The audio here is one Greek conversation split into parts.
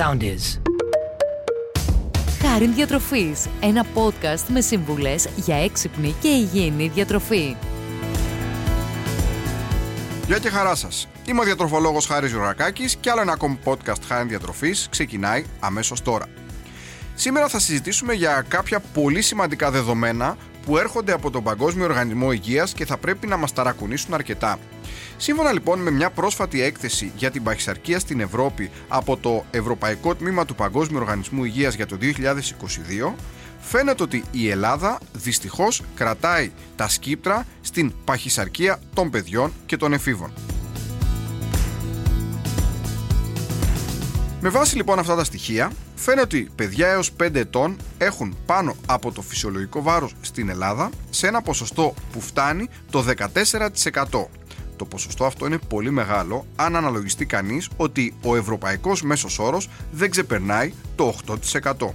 sound is. Χάριν Διατροφής, ένα podcast με σύμβουλες για έξυπνη και υγιεινή διατροφή. Γεια και χαρά σας. Είμαι ο διατροφολόγος Χάρης Γιωργακάκης και άλλο ένα ακόμη podcast Χάριν Διατροφής ξεκινάει αμέσως τώρα. Σήμερα θα συζητήσουμε για κάποια πολύ σημαντικά δεδομένα που έρχονται από τον Παγκόσμιο Οργανισμό Υγείας και θα πρέπει να μας ταρακουνήσουν αρκετά. Σύμφωνα λοιπόν με μια πρόσφατη έκθεση για την παχυσαρκία στην Ευρώπη από το Ευρωπαϊκό Τμήμα του Παγκόσμιου Οργανισμού Υγείας για το 2022, φαίνεται ότι η Ελλάδα δυστυχώς κρατάει τα σκύπτρα στην παχυσαρκία των παιδιών και των εφήβων. Με βάση λοιπόν αυτά τα στοιχεία, φαίνεται ότι παιδιά έως 5 ετών έχουν πάνω από το φυσιολογικό βάρος στην Ελλάδα σε ένα ποσοστό που φτάνει το 14%. Το ποσοστό αυτό είναι πολύ μεγάλο αν αναλογιστεί κανείς ότι ο ευρωπαϊκός μέσος όρος δεν ξεπερνάει το 8%.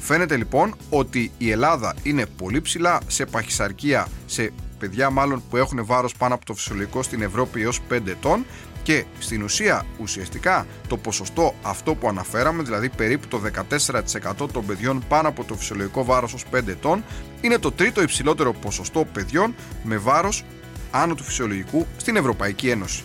Φαίνεται λοιπόν ότι η Ελλάδα είναι πολύ ψηλά σε παχυσαρκία, σε παιδιά μάλλον που έχουν βάρος πάνω από το φυσιολογικό στην Ευρώπη έως 5 ετών και στην ουσία ουσιαστικά το ποσοστό αυτό που αναφέραμε, δηλαδή περίπου το 14% των παιδιών πάνω από το φυσιολογικό βάρος ως 5 ετών, είναι το τρίτο υψηλότερο ποσοστό παιδιών με βάρος άνω του φυσιολογικού στην Ευρωπαϊκή Ένωση.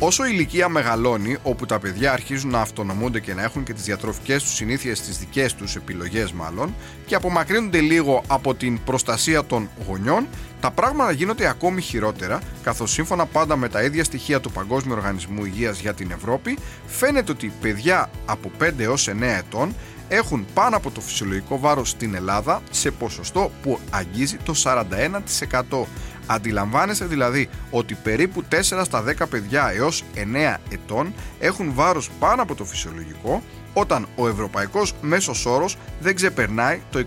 Όσο η ηλικία μεγαλώνει, όπου τα παιδιά αρχίζουν να αυτονομούνται και να έχουν και τις διατροφικές τους συνήθειες, τις δικές τους επιλογές μάλλον, και απομακρύνονται λίγο από την προστασία των γονιών, τα πράγματα γίνονται ακόμη χειρότερα, καθώς σύμφωνα πάντα με τα ίδια στοιχεία του Παγκόσμιου Οργανισμού Υγείας για την Ευρώπη, φαίνεται ότι παιδιά από 5 έως 9 ετών έχουν πάνω από το φυσιολογικό βάρος στην Ελλάδα σε ποσοστό που αγγίζει το 41%. Αντιλαμβάνεστε δηλαδή ότι περίπου 4 στα 10 παιδιά έως 9 ετών έχουν βάρος πάνω από το φυσιολογικό όταν ο ευρωπαϊκός μέσος όρος δεν ξεπερνάει το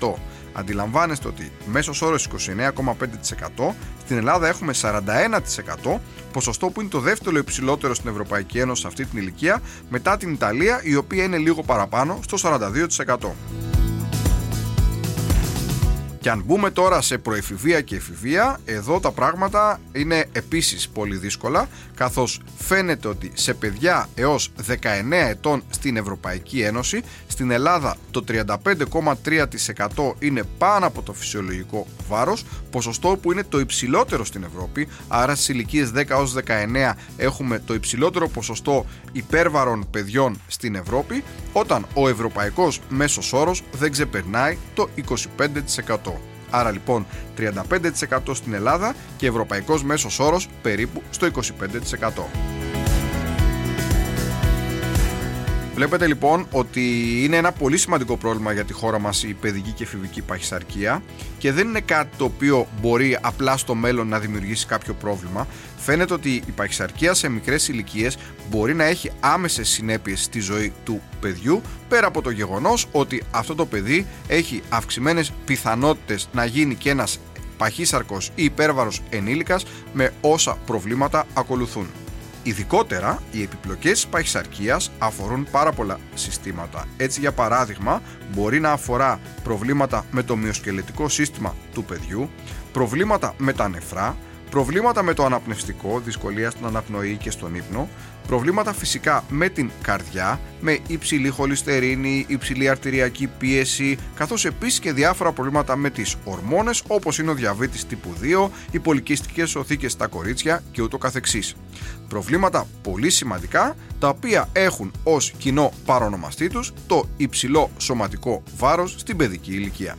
29,5%. Αντιλαμβάνεστε ότι μέσος όρος 29,5% στην Ελλάδα έχουμε 41% ποσοστό που είναι το δεύτερο υψηλότερο στην Ευρωπαϊκή Ένωση σε αυτή την ηλικία μετά την Ιταλία η οποία είναι λίγο παραπάνω στο 42%. Και αν μπούμε τώρα σε προεφηβεία και εφηβεία, εδώ τα πράγματα είναι επίσης πολύ δύσκολα, καθώς φαίνεται ότι σε παιδιά έως 19 ετών στην Ευρωπαϊκή Ένωση, στην Ελλάδα το 35,3% είναι πάνω από το φυσιολογικό βάρος, ποσοστό που είναι το υψηλότερο στην Ευρώπη, άρα στις ηλικίες 10 έως 19 έχουμε το υψηλότερο ποσοστό υπέρβαρων παιδιών στην Ευρώπη, όταν ο ευρωπαϊκός μέσος όρος δεν ξεπερνάει το 25%. Άρα λοιπόν 35% στην Ελλάδα και ευρωπαϊκός μέσος όρος περίπου στο 25%. Βλέπετε λοιπόν ότι είναι ένα πολύ σημαντικό πρόβλημα για τη χώρα μας η παιδική και εφηβική παχυσαρκία και δεν είναι κάτι το οποίο μπορεί απλά στο μέλλον να δημιουργήσει κάποιο πρόβλημα. Φαίνεται ότι η παχυσαρκία σε μικρές ηλικίες μπορεί να έχει άμεσες συνέπειες στη ζωή του παιδιού πέρα από το γεγονός ότι αυτό το παιδί έχει αυξημένες πιθανότητες να γίνει και ένας παχύσαρκος ή υπέρβαρος ενήλικας με όσα προβλήματα ακολουθούν. Ειδικότερα, οι επιπλοκές της παχυσαρκίας αφορούν πάρα πολλά συστήματα. Έτσι, για παράδειγμα, μπορεί να αφορά προβλήματα με το μυοσκελετικό σύστημα του παιδιού, προβλήματα με τα νεφρά, προβλήματα με το αναπνευστικό, δυσκολία στην αναπνοή και στον ύπνο, προβλήματα φυσικά με την καρδιά, με υψηλή χολυστερίνη, υψηλή αρτηριακή πίεση, καθώς επίσης και διάφορα προβλήματα με τις ορμόνες όπως είναι ο διαβήτης τύπου 2, οι πολυκυστικές οθήκες στα κορίτσια και ούτω καθεξής. Προβλήματα πολύ σημαντικά, τα οποία έχουν ως κοινό παρονομαστή τους το υψηλό σωματικό βάρος στην παιδική ηλικία.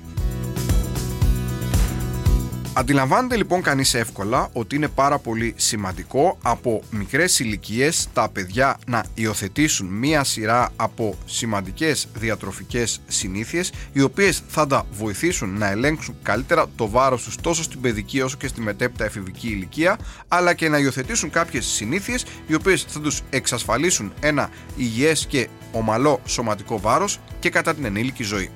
Αντιλαμβάνεται λοιπόν κανείς εύκολα ότι είναι πάρα πολύ σημαντικό από μικρές ηλικίες τα παιδιά να υιοθετήσουν μία σειρά από σημαντικές διατροφικές συνήθειες οι οποίες θα τα βοηθήσουν να ελέγξουν καλύτερα το βάρος τους τόσο στην παιδική όσο και στη μετέπειτα εφηβική ηλικία αλλά και να υιοθετήσουν κάποιες συνήθειες οι οποίες θα τους εξασφαλίσουν ένα υγιές και ομαλό σωματικό βάρος και κατά την ενήλικη ζωή.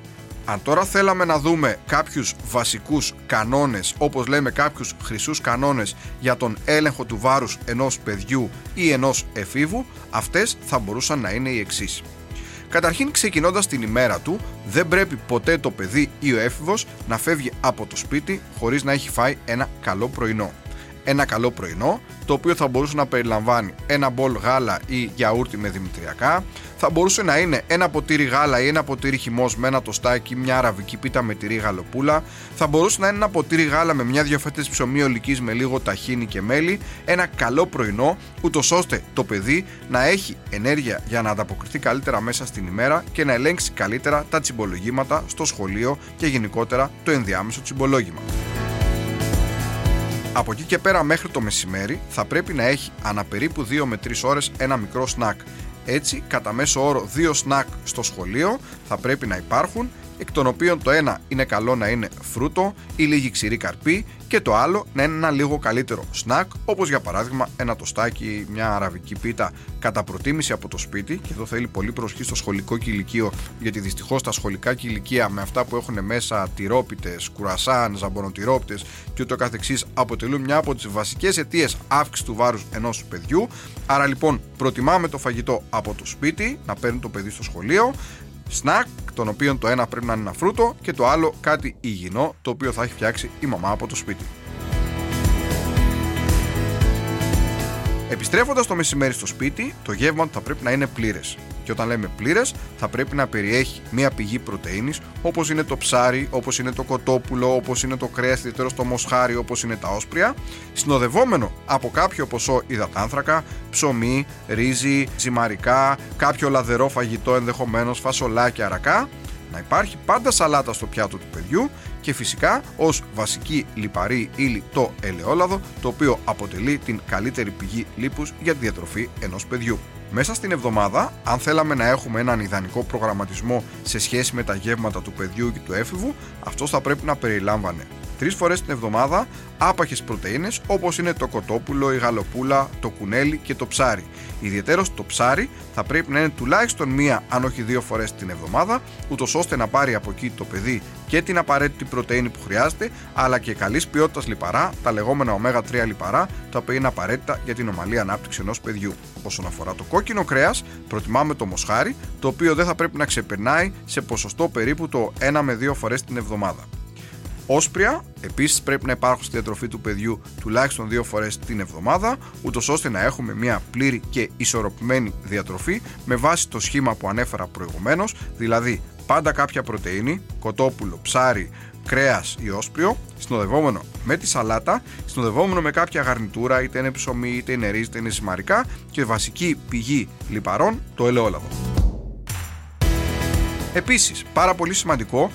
Αν τώρα θέλαμε να δούμε κάποιους βασικούς κανόνες, όπως λέμε κάποιους χρυσούς κανόνες για τον έλεγχο του βάρους ενός παιδιού ή ενός εφήβου, αυτές θα μπορούσαν να είναι οι εξής. Καταρχήν ξεκινώντας την ημέρα του, δεν πρέπει ποτέ το παιδί ή ο έφηβος να φεύγει από το σπίτι χωρίς να έχει φάει ένα καλό πρωινό. Ένα καλό πρωινό, το οποίο θα μπορούσε να περιλαμβάνει ένα μπολ γάλα ή γιαούρτι με δημητριακά, θα μπορούσε να είναι ένα ποτήρι γάλα ή ένα ποτήρι χυμός με ένα τοστάκι, μια αραβική πίτα με τυρί γαλοπούλα, θα μπορούσε να είναι ένα ποτήρι γάλα με μια-δυο φέτες ψωμί ολικής με λίγο ταχίνι και μέλι, ένα καλό πρωινό, ούτως ώστε το παιδί να έχει ενέργεια για να ανταποκριθεί καλύτερα μέσα στην ημέρα και να ελέγξει καλύτερα τα τσιμπολογήματα στο σχολείο και γενικότερα το ενδιάμεσο τσιμπολόγημα. Από εκεί και πέρα μέχρι το μεσημέρι θα πρέπει να έχει ανά περίπου 2 με 3 ώρες ένα μικρό σνακ. Έτσι, κατά μέσο όρο 2 σνακ στο σχολείο θα πρέπει να υπάρχουν εκ των οποίων το ένα είναι καλό να είναι φρούτο ή λίγη ξηρή καρπή και το άλλο να είναι ένα λίγο καλύτερο σνακ όπως για παράδειγμα ένα τοστάκι, μια αραβική πίτα κατά προτίμηση από το σπίτι. Και εδώ θέλει πολύ προσοχή στο σχολικό κηλικείο γιατί δυστυχώς τα σχολικά κηλικεία με αυτά που έχουν μέσα τυρόπιτες, κουρασάν, ζαμπονοτυρόπιτες και ούτω καθεξής αποτελούν μια από τις βασικές αιτίες αύξησης του βάρους ενός παιδιού. Άρα λοιπόν προτιμάμε το φαγητό από το σπίτι να παίρνει το παιδί στο σχολείο σνακ, των οποίων το ένα πρέπει να είναι ένα φρούτο και το άλλο κάτι υγιεινό, το οποίο θα έχει φτιάξει η μαμά από το σπίτι. Επιστρέφοντας το μεσημέρι στο σπίτι, το γεύμα του θα πρέπει να είναι πλήρες. Και όταν λέμε πλήρες, θα πρέπει να περιέχει μία πηγή πρωτενη, όπως είναι το ψάρι, όπως είναι το κοτόπουλο, όπως είναι το κρέας, ιδιαίτερο το μοσχάρι, όπως είναι τα όσπρια, συνοδευόμενο από κάποιο ποσό υδατάνθρακα, ψωμί, ρύζι, ζυμαρικά, κάποιο λαδερό φαγητό ενδεχομένως, φασολάκια, αρακά, να υπάρχει πάντα σαλάτα στο πιάτο του παιδιού και φυσικά ως βασική λιπαρή ύλη το ελαιόλαδο το οποίο αποτελεί την καλύτερη πηγή λίπους για τη διατροφή ενός παιδιού. Μέσα στην εβδομάδα, αν θέλαμε να έχουμε έναν ιδανικό προγραμματισμό σε σχέση με τα γεύματα του παιδιού και του έφηβου, αυτός θα πρέπει να περιλάμβανε τρεις φορές την εβδομάδα άπαχες πρωτενε όπως είναι το κοτόπουλο, η γαλοπούλα, το κουνέλι και το ψάρι. Ιδιαίτερο το ψάρι θα πρέπει να είναι τουλάχιστον μία, αν όχι δύο φορές την εβδομάδα, ούτως ώστε να πάρει από εκεί το παιδί και την απαραίτητη πρωτενη που χρειάζεται, αλλά και καλής ποιότητας λιπαρά, τα λεγόμενα ω3 λιπαρά, τα οποία είναι απαραίτητα για την ομαλή ανάπτυξη ενός παιδιού. Όσον αφορά το κόκκινο κρέας, προτιμάμε το μοσχάρι, το οποίο δεν θα πρέπει να ξεπερνάει σε ποσοστό περίπου το 1 με 2 φορές την εβδομάδα. Όσπρια επίσης πρέπει να υπάρχουν στη διατροφή του παιδιού τουλάχιστον δύο φορές την εβδομάδα, ούτως ώστε να έχουμε μια πλήρη και ισορροπημένη διατροφή με βάση το σχήμα που ανέφερα προηγουμένως, δηλαδή πάντα κάποια πρωτενη, κοτόπουλο, ψάρι, κρέας ή όσπριο, συνοδευόμενο με τη σαλάτα, συνοδευόμενο με κάποια γαρνιτούρα, είτε είναι ψωμί, είτε είναι ρύζι, είτε είναι σημαρικά και βασική πηγή λιπαρών, το ελαιόλαδο. Επίσης, πάρα πολύ σημαντικό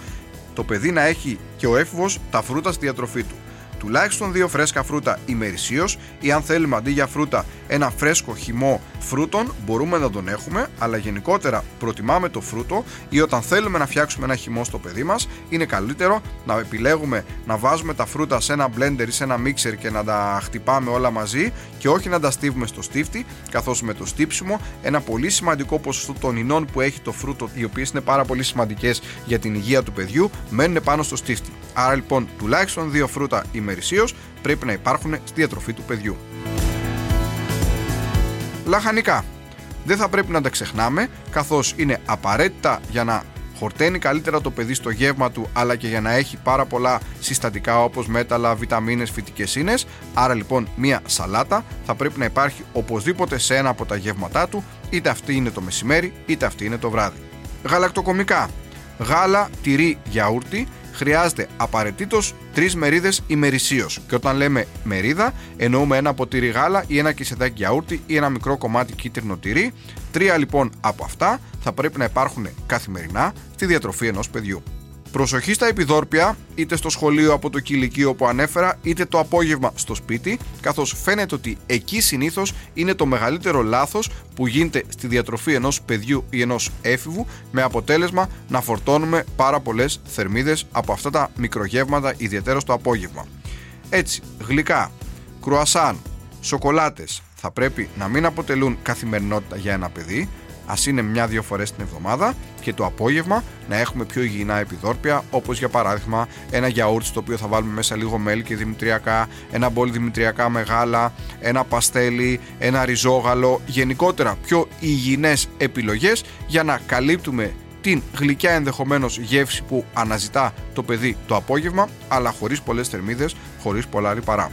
το παιδί να έχει και ο έφηβος τα φρούτα στη διατροφή του. Τουλάχιστον δύο φρέσκα φρούτα ημερησίως ή αν θέλουμε αντί για φρούτα ένα φρέσκο χυμό φρούτων μπορούμε να τον έχουμε, αλλά γενικότερα προτιμάμε το φρούτο ή όταν θέλουμε να φτιάξουμε ένα χυμό στο παιδί μας, είναι καλύτερο να επιλέγουμε να βάζουμε τα φρούτα σε ένα blender ή σε ένα mixer και να τα χτυπάμε όλα μαζί και όχι να τα στίβουμε στο στίφτη, καθώς με το στύψιμο ένα πολύ σημαντικό ποσοστό των ινών που έχει το φρούτο, οι οποίες είναι πάρα πολύ σημαντικές για την υγεία του παιδιού, μένουν πάνω στο στίφτη. Άρα λοιπόν τουλάχιστον δύο φρούτα ημερησίω πρέπει να υπάρχουν στη διατροφή του παιδιού λαχανικά. Δεν θα πρέπει να τα ξεχνάμε, καθώς είναι απαραίτητα για να χορταίνει καλύτερα το παιδί στο γεύμα του, αλλά και για να έχει πάρα πολλά συστατικά όπως μέταλλα, βιταμίνες, φυτικές ίνες. Άρα λοιπόν μία σαλάτα θα πρέπει να υπάρχει οπωσδήποτε σε ένα από τα γεύματά του, είτε αυτή είναι το μεσημέρι, είτε αυτή είναι το βράδυ. Γαλακτοκομικά. Γάλα, τυρί, γιαούρτι χρειάζεται απαραίτητος τρεις μερίδες ημερησίως. Και όταν λέμε μερίδα, εννοούμε ένα ποτήρι γάλα ή ένα κισεδάκι γιαούρτι ή ένα μικρό κομμάτι κίτρινο τυρί. Τρία λοιπόν από αυτά θα πρέπει να υπάρχουν καθημερινά στη διατροφή ενός παιδιού. Προσοχή στα επιδόρπια, είτε στο σχολείο από το κηλικείο που ανέφερα, είτε το απόγευμα στο σπίτι, καθώς φαίνεται ότι εκεί συνήθως είναι το μεγαλύτερο λάθος που γίνεται στη διατροφή ενός παιδιού ή ενός έφηβου, με αποτέλεσμα να φορτώνουμε πάρα πολλές θερμίδες από αυτά τα μικρογεύματα, ιδιαίτερα στο απόγευμα. Έτσι, γλυκά, κρουασάν, σοκολάτες θα πρέπει να μην αποτελούν καθημερινότητα για ένα παιδί, ας είναι μια-δύο φορές την εβδομάδα και το απόγευμα να έχουμε πιο υγιεινά επιδόρπια, όπως για παράδειγμα ένα γιαούρτι στο οποίο θα βάλουμε μέσα λίγο μέλι και δημητριακά, ένα μπολ δημητριακά μεγάλα, ένα παστέλι, ένα ριζόγαλο, γενικότερα πιο υγιεινές επιλογές για να καλύπτουμε την γλυκιά ενδεχομένως γεύση που αναζητά το παιδί το απόγευμα, αλλά χωρίς πολλές θερμίδες, χωρίς πολλά λιπαρά.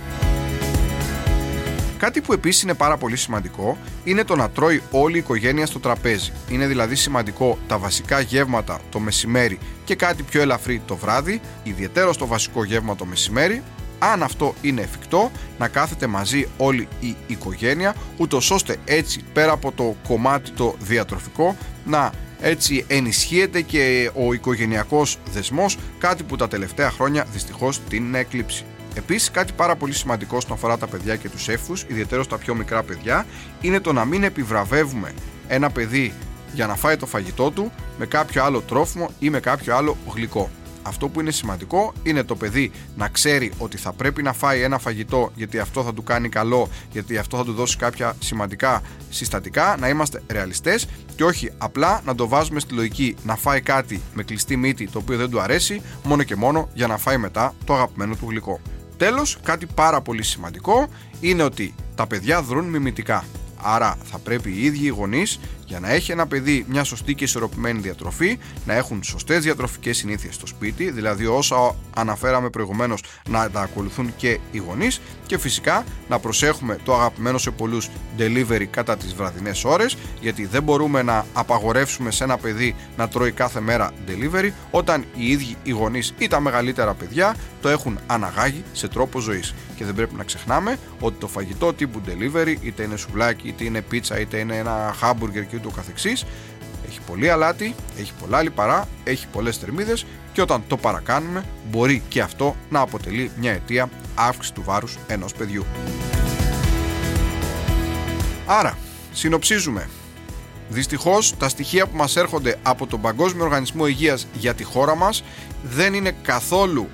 Κάτι που επίσης είναι πάρα πολύ σημαντικό είναι το να τρώει όλη η οικογένεια στο τραπέζι. Είναι δηλαδή σημαντικό τα βασικά γεύματα το μεσημέρι και κάτι πιο ελαφρύ το βράδυ, ιδιαίτερο στο βασικό γεύμα το μεσημέρι, αν αυτό είναι εφικτό, να κάθεται μαζί όλη η οικογένεια, ούτως ώστε έτσι πέρα από το κομμάτι το διατροφικό να έτσι ενισχύεται και ο οικογενειακός δεσμός, κάτι που τα τελευταία χρόνια δυστυχώς την εκλείψει. Επίσης, κάτι πάρα πολύ σημαντικό όσον αφορά τα παιδιά και τους έφου, ιδιαίτερα στα πιο μικρά παιδιά, είναι το να μην επιβραβεύουμε ένα παιδί για να φάει το φαγητό του με κάποιο άλλο τρόφιμο ή με κάποιο άλλο γλυκό. Αυτό που είναι σημαντικό είναι το παιδί να ξέρει ότι θα πρέπει να φάει ένα φαγητό γιατί αυτό θα του κάνει καλό, γιατί αυτό θα του δώσει κάποια σημαντικά συστατικά, να είμαστε ρεαλιστές και όχι απλά να το βάζουμε στη λογική να φάει κάτι με κλειστή μύτη το οποίο δεν του αρέσει μόνο και μόνο για να φάει μετά το αγαπημένο του γλυκό. Τέλος, κάτι πάρα πολύ σημαντικό είναι ότι τα παιδιά δρούν μιμητικά. Άρα θα πρέπει οι ίδιοι οι γονείς για να έχει ένα παιδί μια σωστή και ισορροπημένη διατροφή, να έχουν σωστές διατροφικές συνήθειες στο σπίτι, δηλαδή όσα αναφέραμε προηγουμένως να τα ακολουθούν και οι γονείς και φυσικά να προσέχουμε το αγαπημένο σε πολλούς delivery κατά τις βραδινές ώρες, γιατί δεν μπορούμε να απαγορεύσουμε σε ένα παιδί να τρώει κάθε μέρα delivery, όταν οι ίδιοι οι γονείς ή τα μεγαλύτερα παιδιά το έχουν αναγάγει σε τρόπο ζωής. Και δεν πρέπει να ξεχνάμε ότι το φαγητό τύπου delivery, είτε είναι σουβλάκι, είτε είναι πίτσα, είτε είναι ένα hamburger και ούτω καθεξής έχει πολύ αλάτι, έχει πολλά λιπαρά, έχει πολλές θερμίδες και όταν το παρακάνουμε μπορεί και αυτό να αποτελεί μια αιτία αύξηση του βάρους ενός παιδιού. Άρα, συνοψίζουμε. Δυστυχώς, τα στοιχεία που μας έρχονται από τον Παγκόσμιο Οργανισμό Υγείας για τη χώρα μας δεν είναι καθόλου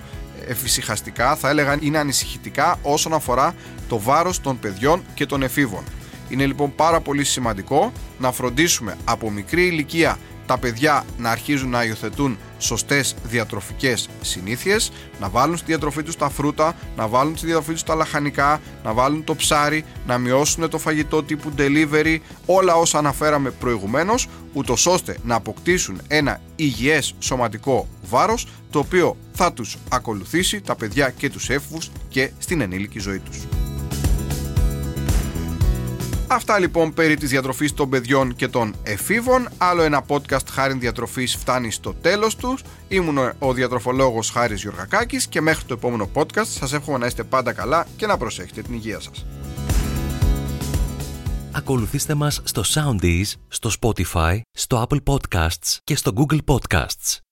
εφησυχαστικά, θα έλεγα είναι ανησυχητικά όσον αφορά το βάρος των παιδιών και των εφήβων. Είναι λοιπόν πάρα πολύ σημαντικό να φροντίσουμε από μικρή ηλικία τα παιδιά να αρχίζουν να υιοθετούν σωστές διατροφικές συνήθειες, να βάλουν στη διατροφή τους τα φρούτα, να βάλουν στη διατροφή τους τα λαχανικά, να βάλουν το ψάρι, να μειώσουν το φαγητό τύπου delivery, όλα όσα αναφέραμε προηγουμένως, ούτως ώστε να αποκτήσουν ένα υγιές σωματικό βάρος, το οποίο θα τους ακολουθήσει τα παιδιά και τους έφηβους και στην ενήλικη ζωή τους. Αυτά λοιπόν περί της διατροφής των παιδιών και των εφήβων. Άλλο ένα podcast χάρη διατροφής φτάνει στο τέλος τους. Ήμουν ο διατροφολόγος Χάρης Γιωργακάκης και μέχρι το επόμενο podcast σας εύχομαι να είστε πάντα καλά και να προσέχετε την υγεία σας. Ακολουθήστε μας στο Soundees, στο Spotify, στο Apple Podcasts και στο Google Podcasts.